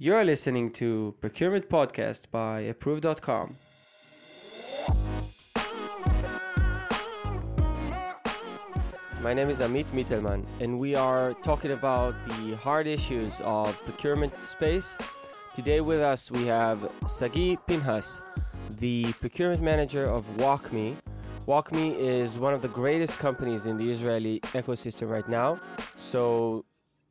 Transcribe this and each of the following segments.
You're listening to Procurement Podcast by Approve.com. My name is Amit Mittelman, and we are talking about the hard issues of procurement space. Today with us we have Sagi Pinhas, the procurement manager of WalkMe. WalkMe is one of the greatest companies in the Israeli ecosystem right now. So,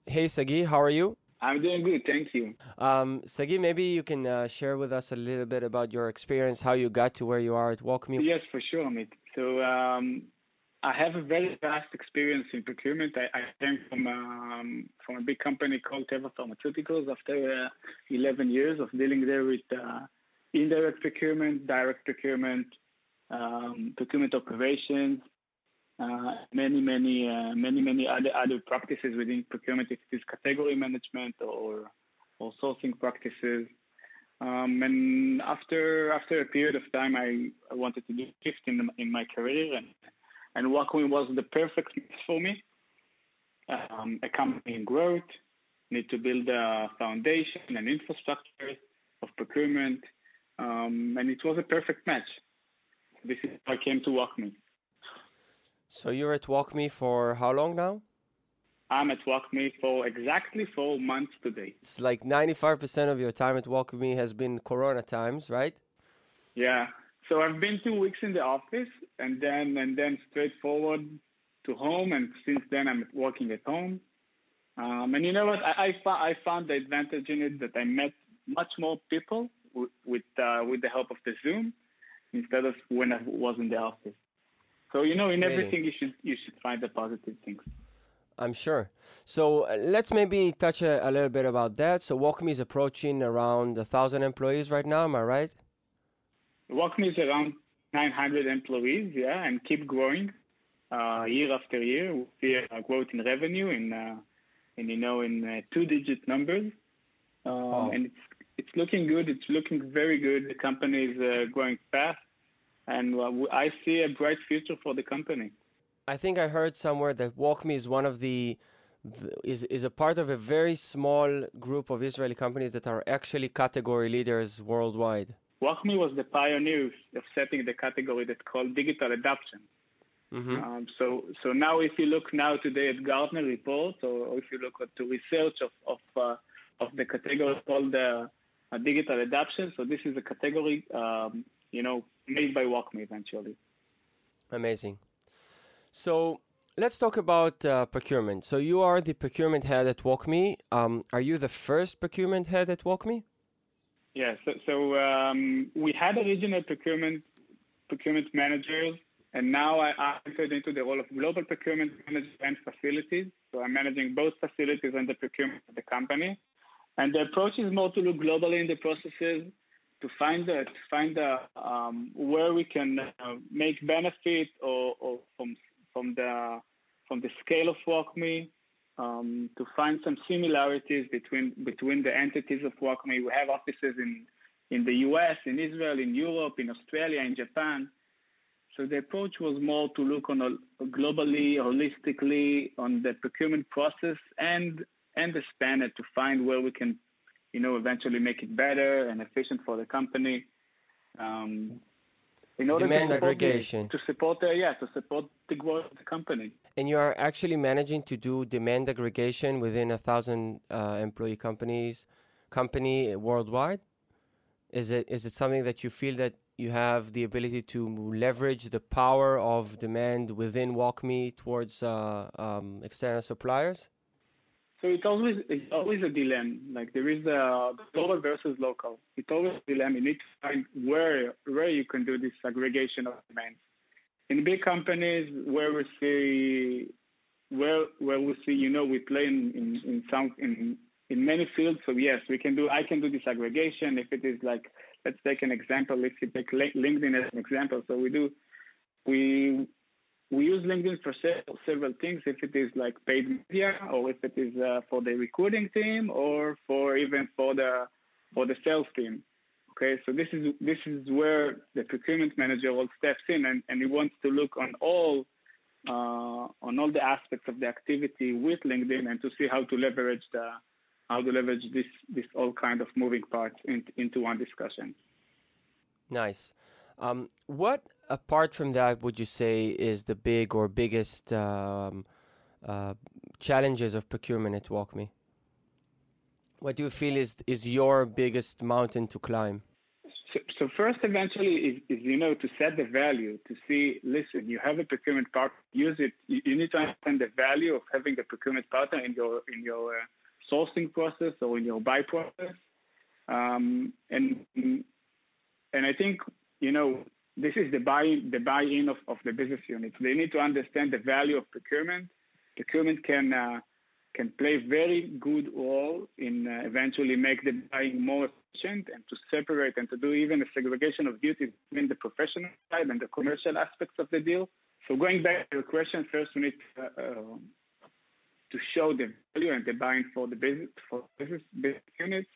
hey Sagi, how are you? I'm doing good, thank you. Um, Sagi, maybe you can uh, share with us a little bit about your experience, how you got to where you are at WalkMe. Yes, for sure, Amit. So um, I have a very vast experience in procurement. I, I came from um, from a big company called Teva Pharmaceuticals after uh, 11 years of dealing there with uh, indirect procurement, direct procurement, um, procurement operations, many, many, uh, many, many other other practices within procurement. If it is category management or or sourcing practices. Um, and after after a period of time, I, I wanted to do shift in in my career, and and WalkMe was the perfect mix for me. Um, a company in growth, need to build a foundation and infrastructure of procurement, um, and it was a perfect match. This is how I came to WalkMe. So you're at WalkMe for how long now? I'm at WalkMe for exactly four months today. It's like 95% of your time at WalkMe has been Corona times, right? Yeah. So I've been two weeks in the office, and then and then straightforward to home, and since then I'm working at home. Um, and you know what? I I, fa- I found the advantage in it that I met much more people with with, uh, with the help of the Zoom instead of when I was in the office. So you know, in everything you should you should find the positive things. I'm sure. So uh, let's maybe touch a, a little bit about that. So WalkMe is approaching around a thousand employees right now. Am I right? WalkMe is around 900 employees, yeah, and keep growing uh, year after year. We see a growth in revenue in, uh, in you know, in uh, two-digit numbers, um, Wow. and it's it's looking good. It's looking very good. The company is uh, growing fast, and uh, I see a bright future for the company. I think I heard somewhere that WalkMe is one of the, the is is a part of a very small group of Israeli companies that are actually category leaders worldwide. WalkMe was the pioneer of setting the category that's called digital adoption. hmm Um, so, so now if you look now today at Gartner reports, or, or if you look at the research of of, uh, of the category called uh, digital adoption, so this is a category, um, you know, made by WalkMe eventually. Amazing. So let's talk about uh, procurement. So you are the procurement head at WalkMe. Um, are you the first procurement head at WalkMe? Yeah, so, so um, we had original procurement procurement managers, and now I I entered into the role of global procurement manager and facilities. So I'm managing both facilities and the procurement of the company. And the approach is more to look globally in the processes to find the to find the um, where we can uh, make benefit or, or from from the from the scale of WalkMe um, to find some similarities between between the entities of WalkMe. We have offices in in the U.S., in Israel, in Europe, in Australia, in Japan. So the approach was more to look on a globally, holistically on the procurement process and and the spanner to find where we can, you know, eventually make it better and efficient for the company. Um, in order Demand to aggregation. the, to support the yeah to support the growth of the company. And you are actually managing to do demand aggregation within a thousand uh, employee companies, company worldwide. Is it is it something that you feel that you have the ability to leverage the power of demand within WalkMe towards uh, um, external suppliers? So it's always it's always a dilemma. Like there is a global versus local. It's always a dilemma. You need to find where where you can do this aggregation of demand. In big companies where we see where where we see you know we play in in, in some in in many fields. So yes, we can do I can do this aggregation. If it is like let's take an example. If you take LinkedIn as an example, so we do we we use LinkedIn for several, things. If it is like paid media, or if it is uh, for the recruiting team, or for even for the for the sales team. Okay, so this is this is where the procurement manager all steps in, and, and he wants to look on all uh, on all the aspects of the activity with LinkedIn and to see how to leverage the how to leverage this this all kind of moving parts in, into one discussion. Nice. Um, what apart from that would you say is the big or biggest um, uh, challenges of procurement at WalkMe? What do you feel is is your biggest mountain to climb? So, so first, eventually, is, is, you know to set the value to see. Listen, you have a procurement partner. Use it. You, you need to understand the value of having a procurement partner in your in your uh, sourcing process or in your buy process. Um, and and I think you know this is the buy the buy-in of, of the business units. They need to understand the value of procurement. Procurement can uh, can play very good role in uh, eventually make the buying more efficient and to separate and to do even a segregation of duties between the professional side and the commercial aspects of the deal. So going back to your question, first we need to, uh, to show the value and the buying for the business for business, business units.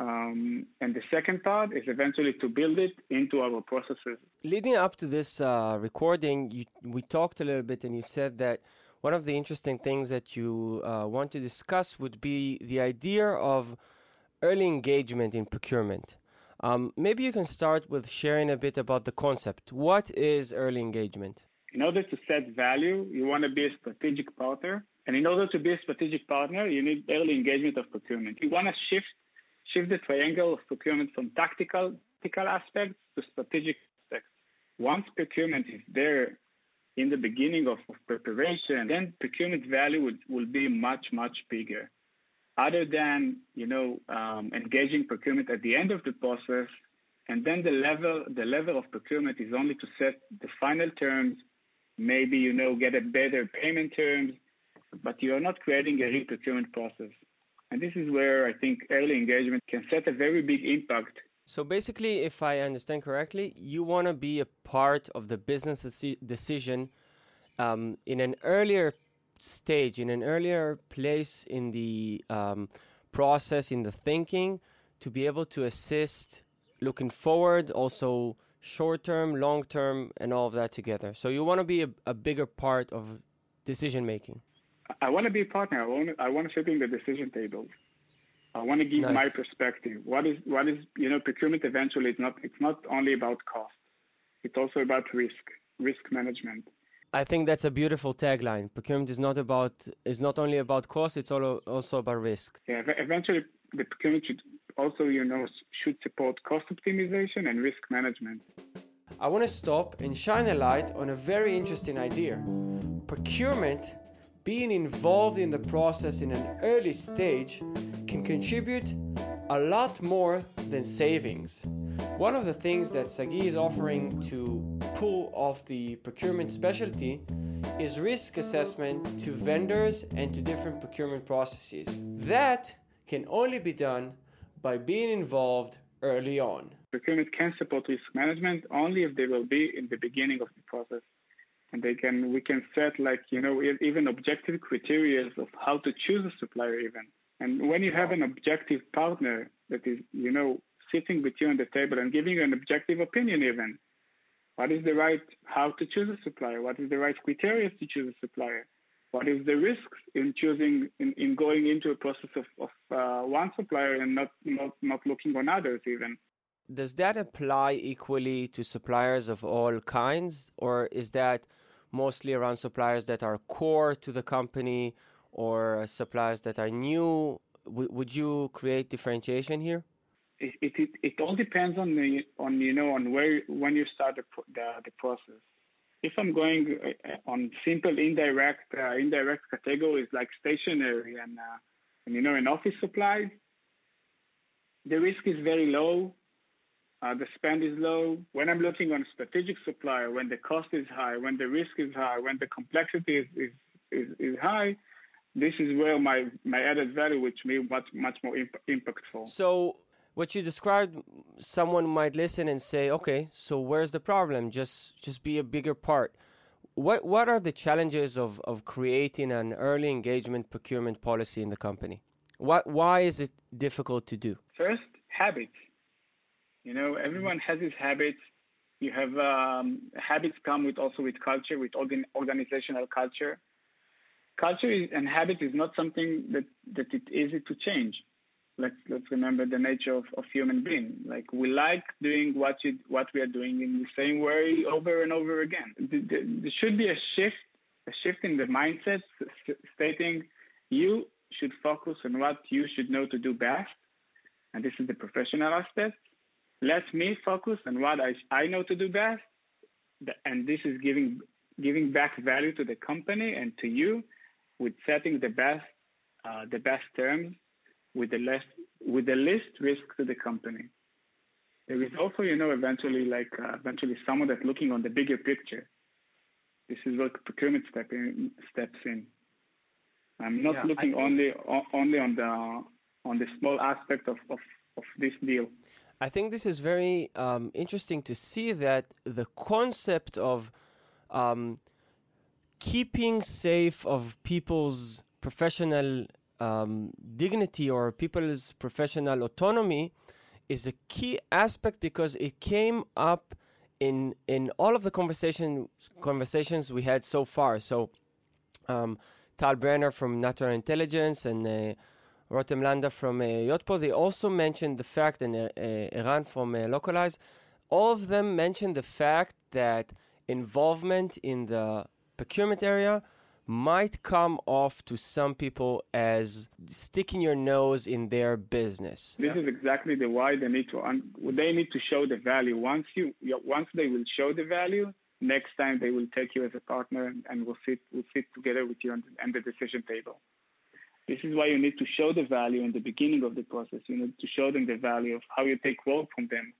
Um, and the second part is eventually to build it into our processes. Leading up to this uh, recording, you, we talked a little bit, and you said that one of the interesting things that you uh, want to discuss would be the idea of early engagement in procurement. Um, maybe you can start with sharing a bit about the concept. What is early engagement? In order to set value, you want to be a strategic partner. And in order to be a strategic partner, you need early engagement of procurement. You want to shift shift the triangle of procurement from tactical, tactical aspects to strategic aspects. Once procurement is there in the beginning of, of preparation, then procurement value would, will be much, much bigger. Other than, you know, um, engaging procurement at the end of the process, and then the level, the level of procurement is only to set the final terms, maybe, you know, get a better payment terms, but you are not creating a re-procurement process. And this is where I think early engagement can set a very big impact so basically, if I understand correctly, you want to be a part of the business decision um, in an earlier stage, in an earlier place in the um, process, in the thinking, to be able to assist looking forward, also short term, long term, and all of that together. So you want to be a, a bigger part of decision making. I want to be a partner. I want, I want to sit in the decision table. I want to give nice. my perspective. What is what is you know procurement eventually it's not it's not only about cost. It's also about risk, risk management. I think that's a beautiful tagline. Procurement is not about is not only about cost, it's also about risk. Yeah, eventually the procurement should also you know should support cost optimization and risk management. I want to stop and shine a light on a very interesting idea. Procurement being involved in the process in an early stage can contribute a lot more than savings. One of the things that Sagi is offering to pull off the procurement specialty is risk assessment to vendors and to different procurement processes. That can only be done by being involved early on. Procurement can support risk management only if they will be in the beginning of the process and they can we can set like you know even objective criteria of how to choose a supplier even. And when you have an objective partner that is you know sitting with you on the table and giving you an objective opinion even what is the right how to choose a supplier? What is the right criteria to choose a supplier? What is the risks in choosing in, in going into a process of, of uh, one supplier and not, not not looking on others even? Does that apply equally to suppliers of all kinds, or is that mostly around suppliers that are core to the company or suppliers that are new? W- would you create differentiation here? It, it, it, it, all depends on the on you know on where when you start the the, the process. If I'm going uh, on simple indirect uh, indirect categories like stationery and uh, and you know in office supplies, the risk is very low Uh, the spend is low. When I'm looking on a strategic supplier, when the cost is high, when the risk is high, when the complexity is, is, is, is high, this is where my, my added value, which may much, much more imp- impactful. So, what you described, someone might listen and say, okay, so where's the problem? Just, just be a bigger part. What, what are the challenges of, of creating an early engagement procurement policy in the company? What, why is it difficult to do? First, habits you know, everyone has his habits. You have um, habits come with also with culture, with organ- organizational culture. culture is, and habit is not something that that it's easy to change. Let's let's remember the nature of, of human being. Like we like doing what you, what we are doing in the same way over and over again. There should be a shift a shift in the mindset, stating you should focus on what you should know to do best, and this is the professional aspect. Let me focus on what I, I know to do best, and this is giving giving back value to the company and to you with setting the best uh, the best terms with the less with the least risk to the company. There is also, you know, eventually like uh, eventually someone that's looking on the bigger picture. This is where procurement step in, steps in. I'm not yeah, looking only only on the on the small aspect of, of, of this deal. I think this is very um, interesting to see that the concept of um, keeping safe of people's professional um, dignity or people's professional autonomy is a key aspect because it came up in in all of the conversation conversations we had so far. So, um, Tal Brenner from Natural Intelligence and uh, Rotem Landa from uh, Yotpo, they also mentioned the fact, and uh, Eran from uh, Localize, all of them mentioned the fact that involvement in the procurement area might come off to some people as sticking your nose in their business. This is exactly the why they need to un- they need to show the value. Once you once they will show the value, next time they will take you as a partner and, will sit will sit together with you on on the decision table. This is why you need to show the value in the beginning of the process. You need to show them the value of how you take work from them,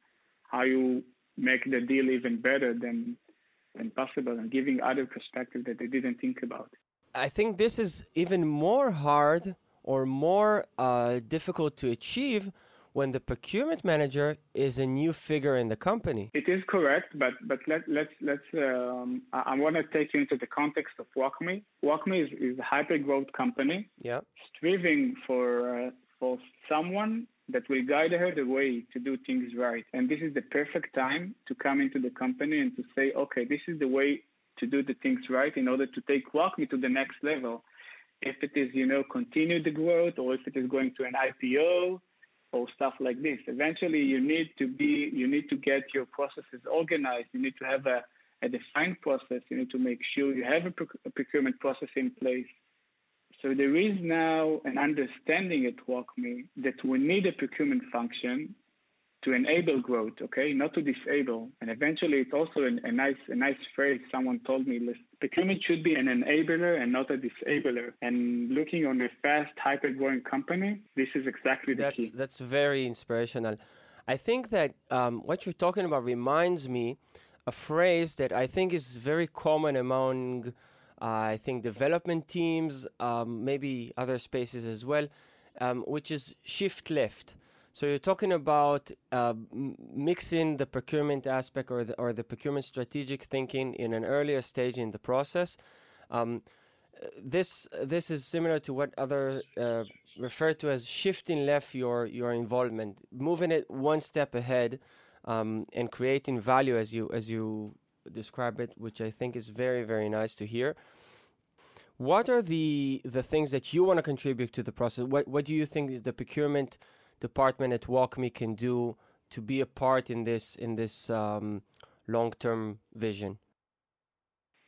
how you make the deal even better than than possible and giving other perspective that they didn't think about. I think this is even more hard or more uh, difficult to achieve when the procurement manager is a new figure in the company. It is correct, but but let let's let's um, I, I want to take you into the context of WalkMe. WalkMe is, is a hyper growth company, yeah, striving for uh, for someone that will guide her the way to do things right. And this is the perfect time to come into the company and to say, okay, this is the way to do the things right in order to take WalkMe to the next level. If it is, you know, continue the growth or if it is going to an IPO or stuff like this. Eventually you need to be you need to get your processes organized. You need to have a, a defined process. You need to make sure you have a procurement process in place so there is now an understanding at WalkMe that we need a procurement function to enable growth, okay, not to disable. And eventually, it's also an, a nice a nice phrase someone told me: procurement should be an enabler and not a disabler. And looking on a fast, hyper-growing company, this is exactly the that's, key. That's very inspirational. I think that um, what you're talking about reminds me a phrase that I think is very common among I think development teams, um, maybe other spaces as well, um, which is shift left. So you're talking about uh, mixing the procurement aspect or the, or the procurement strategic thinking in an earlier stage in the process. Um, this this is similar to what other uh, refer to as shifting left your your involvement, moving it one step ahead, um, and creating value as you as you describe it, which I think is very, very nice to hear. What are the the things that you want to contribute to the process? What what do you think the procurement department at WalkMe can do to be a part in this in this um, long term vision?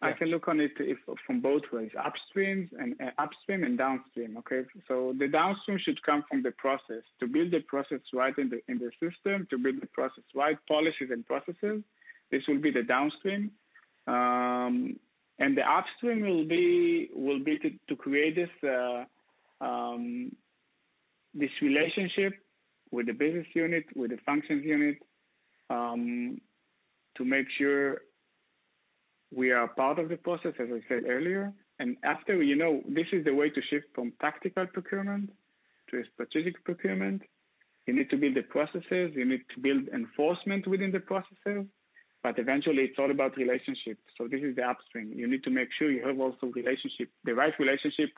I can look on it if, from both ways, upstreams and uh, upstream and downstream. Okay, so the downstream should come from the process to build the process right in the in the system, to build the process right, policies and processes, this will be the downstream. Um, and the upstream will be will be to, to create this uh, um, this relationship with the business unit, with the functions unit, um, to make sure we are part of the process, as I said earlier. And after, you know, this is the way to shift from tactical procurement to strategic procurement. You need to build the processes. You need to build enforcement within the processes. But eventually, it's all about relationships. So this is the upstream. You need to make sure you have also relationship, the right relationship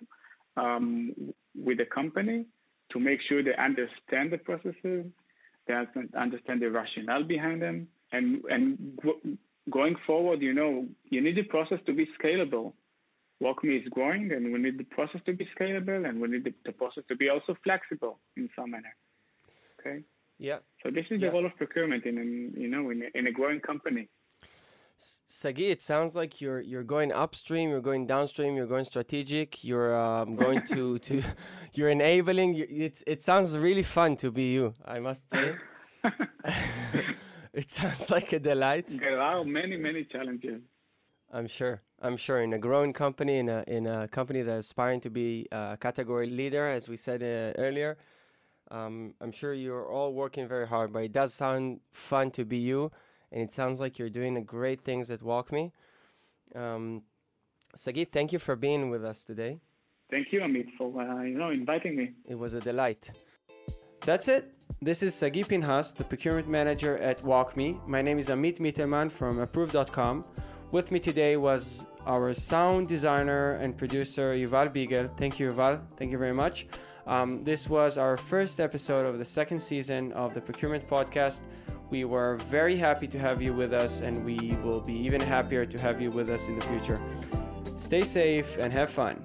um, with the company to make sure they understand the processes, they understand the rationale behind them, and and going forward, you know, you need the process to be scalable. WalkMe is growing, and we need the process to be scalable, and we need the, the process to be also flexible in some manner. Okay. Yeah. So this is Yeah. the role of procurement in, in you know in a, in a growing company. Sagi, it sounds like you're you're going upstream, you're going downstream, you're going strategic, you're um, going to to you're enabling. You, it's it sounds really fun to be you. I must say, it sounds like a delight. There are many many challenges. I'm sure. I'm sure in a growing company, in a in a company that's aspiring to be a category leader, as we said uh, earlier. Um, I'm sure you're all working very hard, but it does sound fun to be you, and it sounds like you're doing great things at WalkMe. Um, Sagit, thank you for being with us today. Thank you, Amit, for uh, you know inviting me. It was a delight. That's it. This is Sagi Pinhas, the procurement manager at WalkMe. My name is Amit Mittelman from Approve.com. With me today was our sound designer and producer Yuval Beagle. Thank you, Yuval. Thank you very much. Um, this was our first episode of the second season of the Procurement Podcast. We were very happy to have you with us, and we will be even happier to have you with us in the future. Stay safe and have fun.